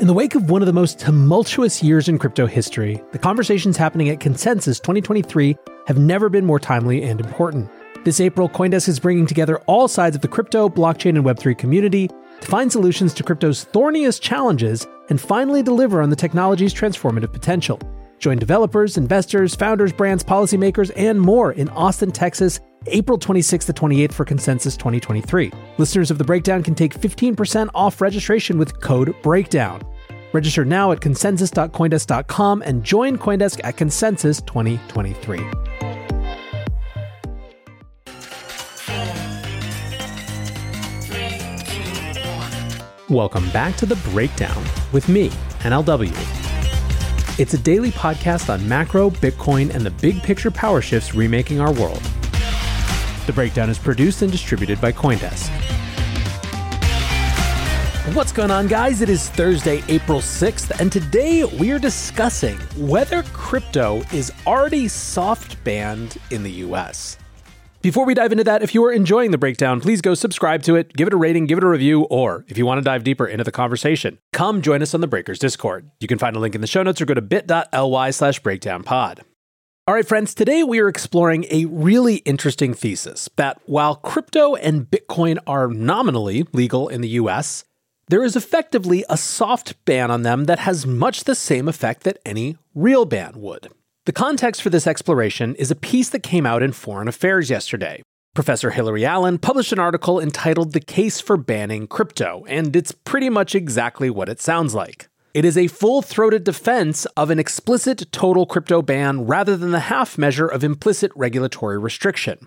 In the wake of one of the most tumultuous years in crypto history, the conversations happening at Consensus 2023 have never been more timely and important. This April, Coindesk is bringing together all sides of the crypto, blockchain, and Web3 community to find solutions to crypto's thorniest challenges and finally deliver on the technology's transformative potential. Join developers, investors, founders, brands, policymakers, and more in Austin, Texas, April 26th to 28th for Consensus 2023. Listeners of The Breakdown can take 15% off registration with code BREAKDOWN. Register now at consensus.coindesk.com and join Coindesk at Consensus 2023. Welcome back to The Breakdown with me, NLW. It's a daily podcast on macro, Bitcoin, and the big picture power shifts remaking our world. The Breakdown is produced and distributed by Coindesk. What's going on, guys? It is Thursday, April 6th, and today we are discussing whether crypto is already soft banned in the US. Before we dive into that, if you are enjoying the breakdown, please go subscribe to it, give it a rating, give it a review, or if you want to dive deeper into the conversation, come join us on the Breakers Discord. You can find a link in the show notes or go to bit.ly slash breakdownpod. All right, friends, today we are exploring a really interesting thesis that while crypto and Bitcoin are nominally legal in the US, there is effectively a soft ban on them that has much the same effect that any real ban would. The context for this exploration is a piece that came out in Foreign Affairs yesterday. Professor Hilary Allen published an article entitled The Case for Banning Crypto, and it's pretty much exactly what it sounds like. It is a full throated defense of an explicit total crypto ban rather than the half measure of implicit regulatory restriction.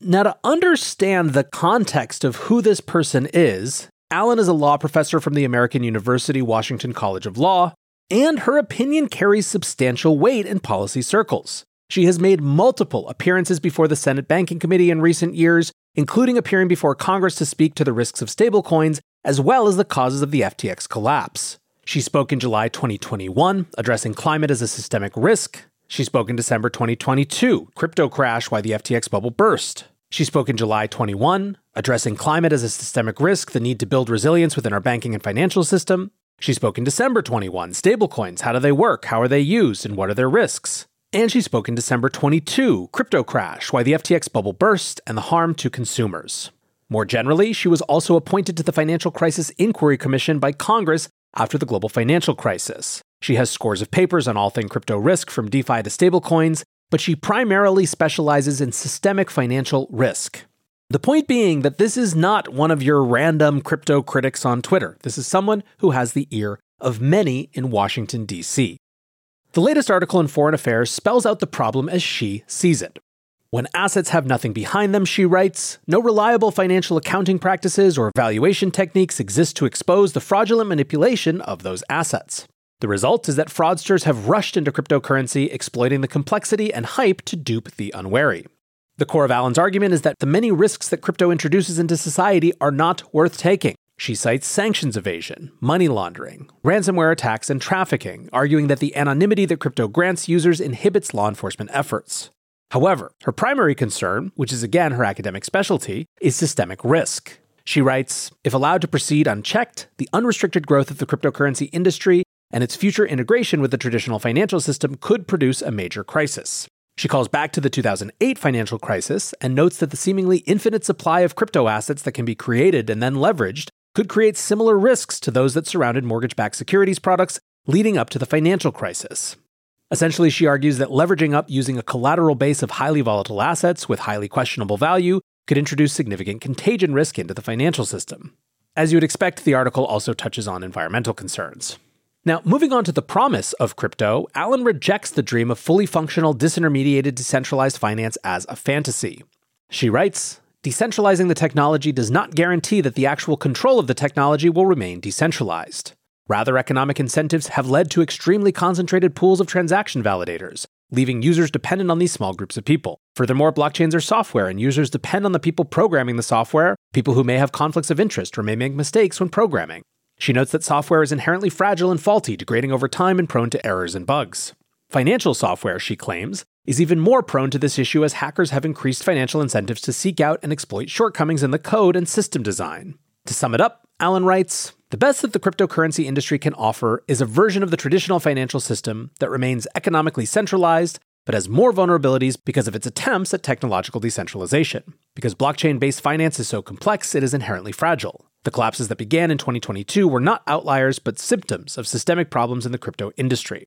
Now, to understand the context of who this person is, Allen is a law professor from the American University Washington College of Law, and her opinion carries substantial weight in policy circles. She has made multiple appearances before the Senate Banking Committee in recent years, including appearing before Congress to speak to the risks of stablecoins as well as the causes of the FTX collapse. She spoke in July 2021, addressing climate as a systemic risk. She spoke in December 2022, crypto crash why the FTX bubble burst. She spoke in July 21, addressing climate as a systemic risk, the need to build resilience within our banking and financial system. She spoke in December 21, stablecoins, how do they work, how are they used, and what are their risks? And she spoke in December 22, crypto crash, why the FTX bubble burst, and the harm to consumers. More generally, she was also appointed to the Financial Crisis Inquiry Commission by Congress after the global financial crisis. She has scores of papers on all things crypto risk from DeFi to stablecoins, but she primarily specializes in systemic financial risk. The point being that this is not one of your random crypto critics on Twitter. This is someone who has the ear of many in Washington, D.C. The latest article in Foreign Affairs spells out the problem as she sees it. When assets have nothing behind them, she writes, no reliable financial accounting practices or valuation techniques exist to expose the fraudulent manipulation of those assets. The result is that fraudsters have rushed into cryptocurrency, exploiting the complexity and hype to dupe the unwary. The core of Allen's argument is that the many risks that crypto introduces into society are not worth taking. She cites sanctions evasion, money laundering, ransomware attacks, and trafficking, arguing that the anonymity that crypto grants users inhibits law enforcement efforts. However, her primary concern, which is again her academic specialty, is systemic risk. She writes If allowed to proceed unchecked, the unrestricted growth of the cryptocurrency industry and its future integration with the traditional financial system could produce a major crisis. She calls back to the 2008 financial crisis and notes that the seemingly infinite supply of crypto assets that can be created and then leveraged could create similar risks to those that surrounded mortgage backed securities products leading up to the financial crisis. Essentially, she argues that leveraging up using a collateral base of highly volatile assets with highly questionable value could introduce significant contagion risk into the financial system. As you would expect, the article also touches on environmental concerns. Now, moving on to the promise of crypto, Allen rejects the dream of fully functional, disintermediated, decentralized finance as a fantasy. She writes Decentralizing the technology does not guarantee that the actual control of the technology will remain decentralized. Rather, economic incentives have led to extremely concentrated pools of transaction validators, leaving users dependent on these small groups of people. Furthermore, blockchains are software, and users depend on the people programming the software, people who may have conflicts of interest or may make mistakes when programming. She notes that software is inherently fragile and faulty, degrading over time and prone to errors and bugs. Financial software, she claims, is even more prone to this issue as hackers have increased financial incentives to seek out and exploit shortcomings in the code and system design. To sum it up, Allen writes The best that the cryptocurrency industry can offer is a version of the traditional financial system that remains economically centralized, but has more vulnerabilities because of its attempts at technological decentralization. Because blockchain based finance is so complex, it is inherently fragile. The collapses that began in 2022 were not outliers, but symptoms of systemic problems in the crypto industry.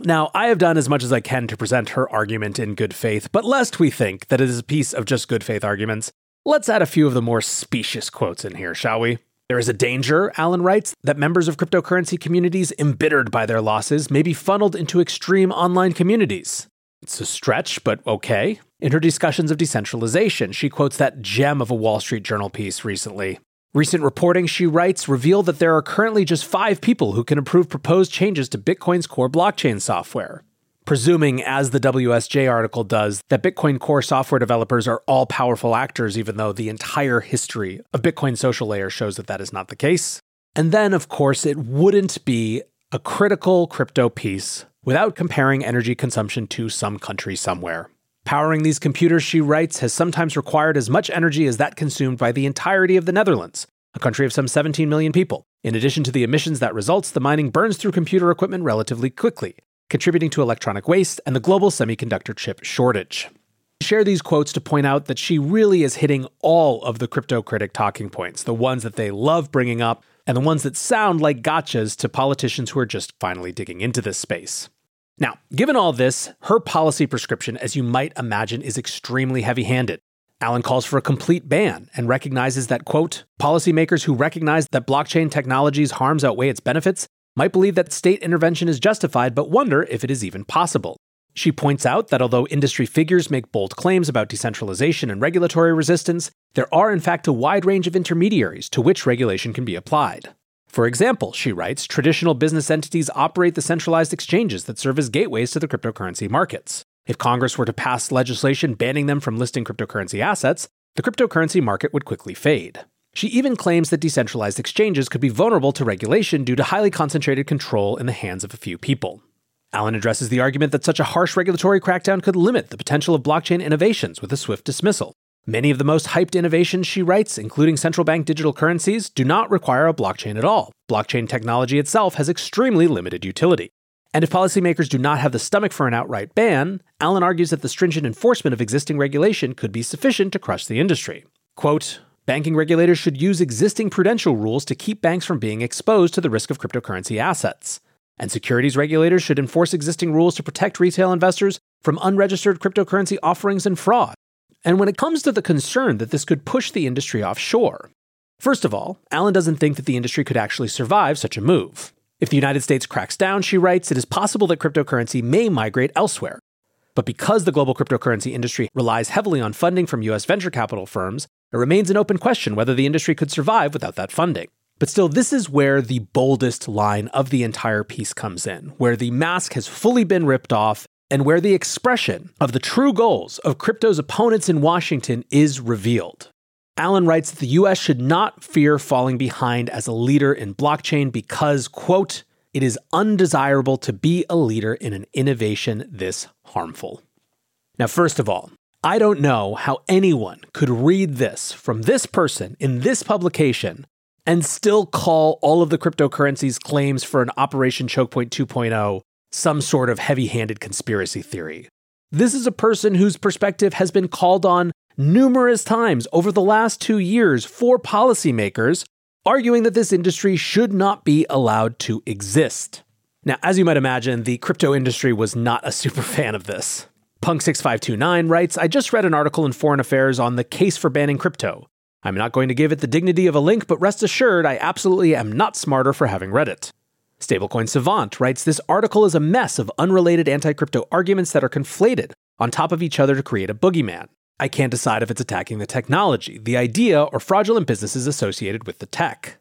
Now, I have done as much as I can to present her argument in good faith, but lest we think that it is a piece of just good faith arguments, let's add a few of the more specious quotes in here, shall we? There is a danger, Allen writes, that members of cryptocurrency communities embittered by their losses may be funneled into extreme online communities. It's a stretch, but okay. In her discussions of decentralization, she quotes that gem of a Wall Street Journal piece recently. Recent reporting, she writes, revealed that there are currently just five people who can approve proposed changes to Bitcoin's core blockchain software. Presuming, as the WSJ article does, that Bitcoin core software developers are all powerful actors, even though the entire history of Bitcoin social layer shows that that is not the case. And then, of course, it wouldn't be a critical crypto piece without comparing energy consumption to some country somewhere. Powering these computers, she writes, has sometimes required as much energy as that consumed by the entirety of the Netherlands, a country of some 17 million people. In addition to the emissions that results, the mining burns through computer equipment relatively quickly, contributing to electronic waste and the global semiconductor chip shortage. I share these quotes to point out that she really is hitting all of the crypto critic talking points, the ones that they love bringing up, and the ones that sound like gotchas to politicians who are just finally digging into this space. Now, given all this, her policy prescription, as you might imagine, is extremely heavy handed. Allen calls for a complete ban and recognizes that, quote, policymakers who recognize that blockchain technology's harms outweigh its benefits might believe that state intervention is justified, but wonder if it is even possible. She points out that although industry figures make bold claims about decentralization and regulatory resistance, there are in fact a wide range of intermediaries to which regulation can be applied. For example, she writes, traditional business entities operate the centralized exchanges that serve as gateways to the cryptocurrency markets. If Congress were to pass legislation banning them from listing cryptocurrency assets, the cryptocurrency market would quickly fade. She even claims that decentralized exchanges could be vulnerable to regulation due to highly concentrated control in the hands of a few people. Allen addresses the argument that such a harsh regulatory crackdown could limit the potential of blockchain innovations with a swift dismissal. Many of the most hyped innovations, she writes, including central bank digital currencies, do not require a blockchain at all. Blockchain technology itself has extremely limited utility. And if policymakers do not have the stomach for an outright ban, Allen argues that the stringent enforcement of existing regulation could be sufficient to crush the industry. Quote, Banking regulators should use existing prudential rules to keep banks from being exposed to the risk of cryptocurrency assets. And securities regulators should enforce existing rules to protect retail investors from unregistered cryptocurrency offerings and fraud. And when it comes to the concern that this could push the industry offshore, first of all, Allen doesn't think that the industry could actually survive such a move. If the United States cracks down, she writes, it is possible that cryptocurrency may migrate elsewhere. But because the global cryptocurrency industry relies heavily on funding from US venture capital firms, it remains an open question whether the industry could survive without that funding. But still, this is where the boldest line of the entire piece comes in, where the mask has fully been ripped off and where the expression of the true goals of crypto's opponents in Washington is revealed. Allen writes that the US should not fear falling behind as a leader in blockchain because, quote, it is undesirable to be a leader in an innovation this harmful. Now, first of all, I don't know how anyone could read this from this person in this publication and still call all of the cryptocurrency's claims for an Operation Chokepoint Point 2.0 some sort of heavy handed conspiracy theory. This is a person whose perspective has been called on numerous times over the last two years for policymakers, arguing that this industry should not be allowed to exist. Now, as you might imagine, the crypto industry was not a super fan of this. Punk6529 writes I just read an article in Foreign Affairs on the case for banning crypto. I'm not going to give it the dignity of a link, but rest assured, I absolutely am not smarter for having read it. Stablecoin Savant writes This article is a mess of unrelated anti crypto arguments that are conflated on top of each other to create a boogeyman. I can't decide if it's attacking the technology, the idea, or fraudulent businesses associated with the tech.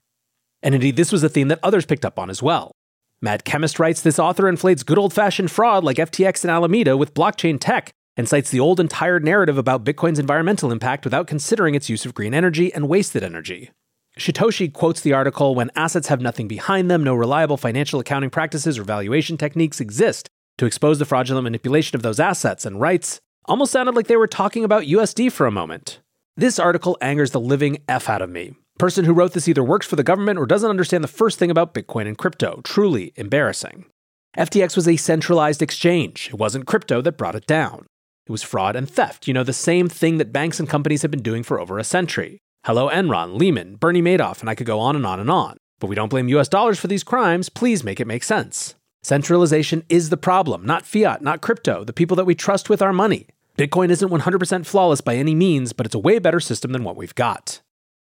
And indeed, this was a theme that others picked up on as well. Mad Chemist writes This author inflates good old fashioned fraud like FTX and Alameda with blockchain tech and cites the old and tired narrative about Bitcoin's environmental impact without considering its use of green energy and wasted energy. Shitoshi quotes the article when assets have nothing behind them, no reliable financial accounting practices or valuation techniques exist to expose the fraudulent manipulation of those assets, and writes, almost sounded like they were talking about USD for a moment. This article angers the living F out of me. Person who wrote this either works for the government or doesn't understand the first thing about Bitcoin and crypto. Truly embarrassing. FTX was a centralized exchange. It wasn't crypto that brought it down. It was fraud and theft, you know, the same thing that banks and companies have been doing for over a century. Hello, Enron, Lehman, Bernie Madoff, and I could go on and on and on. But we don't blame US dollars for these crimes. Please make it make sense. Centralization is the problem, not fiat, not crypto, the people that we trust with our money. Bitcoin isn't 100% flawless by any means, but it's a way better system than what we've got.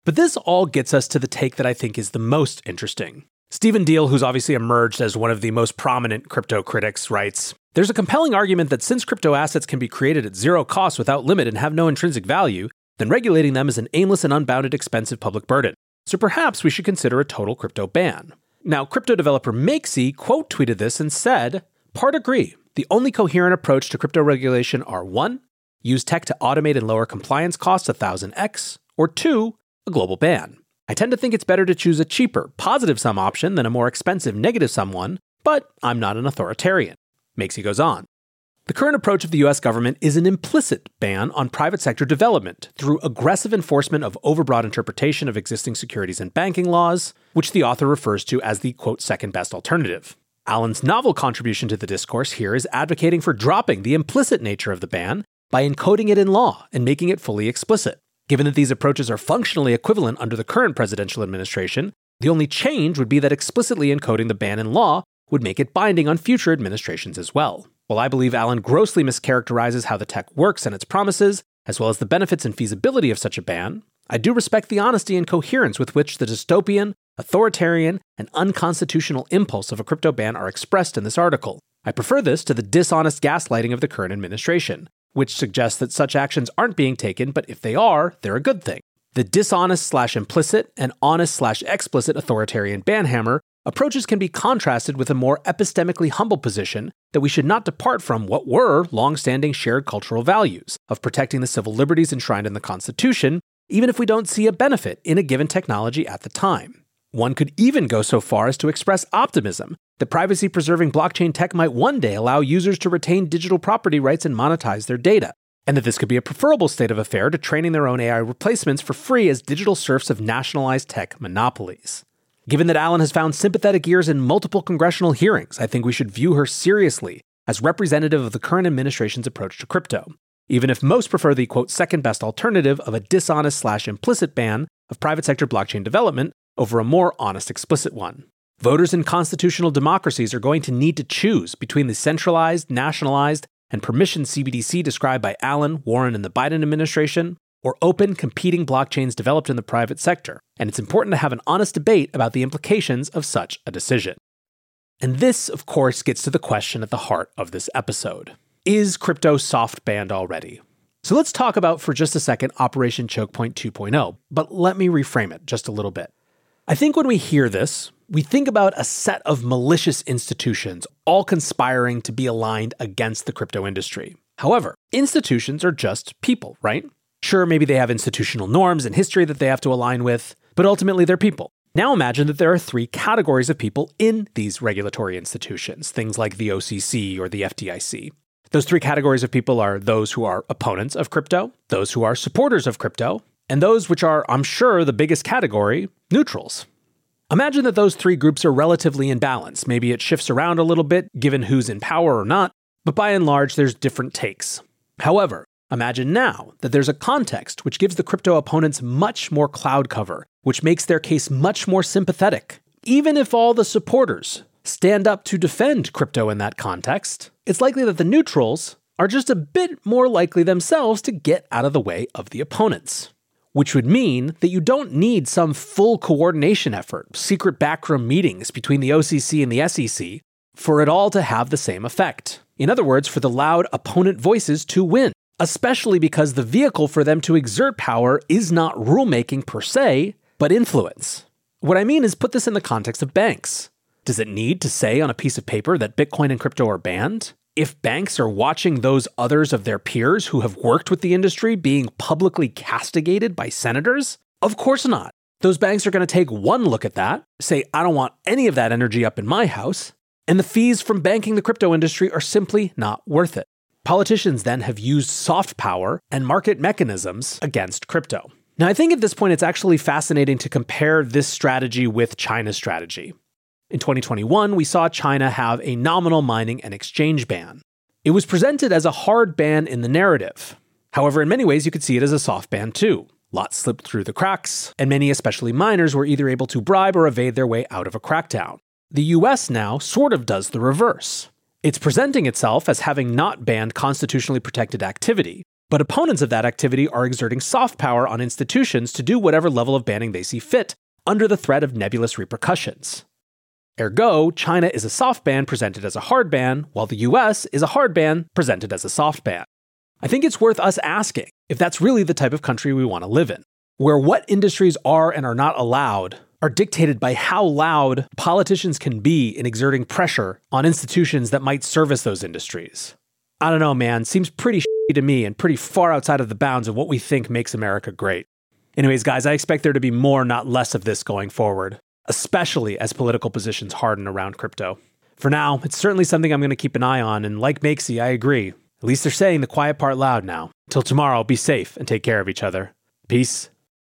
But this all gets us to the take that I think is the most interesting. Stephen Diehl, who's obviously emerged as one of the most prominent crypto critics, writes There's a compelling argument that since crypto assets can be created at zero cost without limit and have no intrinsic value, then regulating them is an aimless and unbounded expensive public burden. So perhaps we should consider a total crypto ban. Now, crypto developer Makesy quote tweeted this and said, Part agree. The only coherent approach to crypto regulation are 1. Use tech to automate and lower compliance costs 1000x, or 2. A global ban. I tend to think it's better to choose a cheaper, positive sum option than a more expensive, negative sum one, but I'm not an authoritarian. Makesy goes on. The current approach of the US government is an implicit ban on private sector development through aggressive enforcement of overbroad interpretation of existing securities and banking laws, which the author refers to as the quote second best alternative. Allen's novel contribution to the discourse here is advocating for dropping the implicit nature of the ban by encoding it in law and making it fully explicit. Given that these approaches are functionally equivalent under the current presidential administration, the only change would be that explicitly encoding the ban in law would make it binding on future administrations as well. While I believe Allen grossly mischaracterizes how the tech works and its promises, as well as the benefits and feasibility of such a ban, I do respect the honesty and coherence with which the dystopian, authoritarian, and unconstitutional impulse of a crypto ban are expressed in this article. I prefer this to the dishonest gaslighting of the current administration, which suggests that such actions aren't being taken, but if they are, they're a good thing. The dishonest slash implicit and honest slash explicit authoritarian banhammer approaches can be contrasted with a more epistemically humble position that we should not depart from what were long-standing shared cultural values of protecting the civil liberties enshrined in the Constitution, even if we don't see a benefit in a given technology at the time. One could even go so far as to express optimism that privacy preserving blockchain tech might one day allow users to retain digital property rights and monetize their data, and that this could be a preferable state of affair to training their own AI replacements for free as digital serfs of nationalized tech monopolies. Given that Allen has found sympathetic ears in multiple congressional hearings, I think we should view her seriously as representative of the current administration's approach to crypto, even if most prefer the quote second best alternative of a dishonest slash implicit ban of private sector blockchain development over a more honest explicit one. Voters in constitutional democracies are going to need to choose between the centralized, nationalized, and permission CBDC described by Allen, Warren, and the Biden administration, or open, competing blockchains developed in the private sector, and it's important to have an honest debate about the implications of such a decision. And this, of course, gets to the question at the heart of this episode Is crypto soft banned already? So let's talk about for just a second Operation Chokepoint 2.0, but let me reframe it just a little bit. I think when we hear this, we think about a set of malicious institutions all conspiring to be aligned against the crypto industry. However, institutions are just people, right? Sure, maybe they have institutional norms and history that they have to align with, but ultimately they're people. Now imagine that there are three categories of people in these regulatory institutions, things like the OCC or the FDIC. Those three categories of people are those who are opponents of crypto, those who are supporters of crypto, and those which are, I'm sure, the biggest category, neutrals. Imagine that those three groups are relatively in balance. Maybe it shifts around a little bit given who's in power or not, But by and large, there's different takes. However, imagine now that there's a context which gives the crypto opponents much more cloud cover, which makes their case much more sympathetic. Even if all the supporters stand up to defend crypto in that context, it's likely that the neutrals are just a bit more likely themselves to get out of the way of the opponents. Which would mean that you don't need some full coordination effort, secret backroom meetings between the OCC and the SEC, for it all to have the same effect. In other words, for the loud opponent voices to win, especially because the vehicle for them to exert power is not rulemaking per se, but influence. What I mean is put this in the context of banks. Does it need to say on a piece of paper that Bitcoin and crypto are banned? If banks are watching those others of their peers who have worked with the industry being publicly castigated by senators? Of course not. Those banks are going to take one look at that, say, I don't want any of that energy up in my house, and the fees from banking the crypto industry are simply not worth it. Politicians then have used soft power and market mechanisms against crypto. Now, I think at this point it's actually fascinating to compare this strategy with China's strategy. In 2021, we saw China have a nominal mining and exchange ban. It was presented as a hard ban in the narrative. However, in many ways, you could see it as a soft ban too. Lots slipped through the cracks, and many, especially miners, were either able to bribe or evade their way out of a crackdown. The US now sort of does the reverse. It's presenting itself as having not banned constitutionally protected activity, but opponents of that activity are exerting soft power on institutions to do whatever level of banning they see fit, under the threat of nebulous repercussions. Ergo, China is a soft ban presented as a hard ban, while the US is a hard ban presented as a soft ban. I think it's worth us asking if that's really the type of country we want to live in, where what industries are and are not allowed are dictated by how loud politicians can be in exerting pressure on institutions that might service those industries. I don't know, man. Seems pretty shitty to me and pretty far outside of the bounds of what we think makes America great. Anyways, guys, I expect there to be more, not less of this going forward, especially as political positions harden around crypto. For now, it's certainly something I'm going to keep an eye on, and like Makesy, I agree. At least they're saying the quiet part loud now. Till tomorrow, be safe and take care of each other. Peace.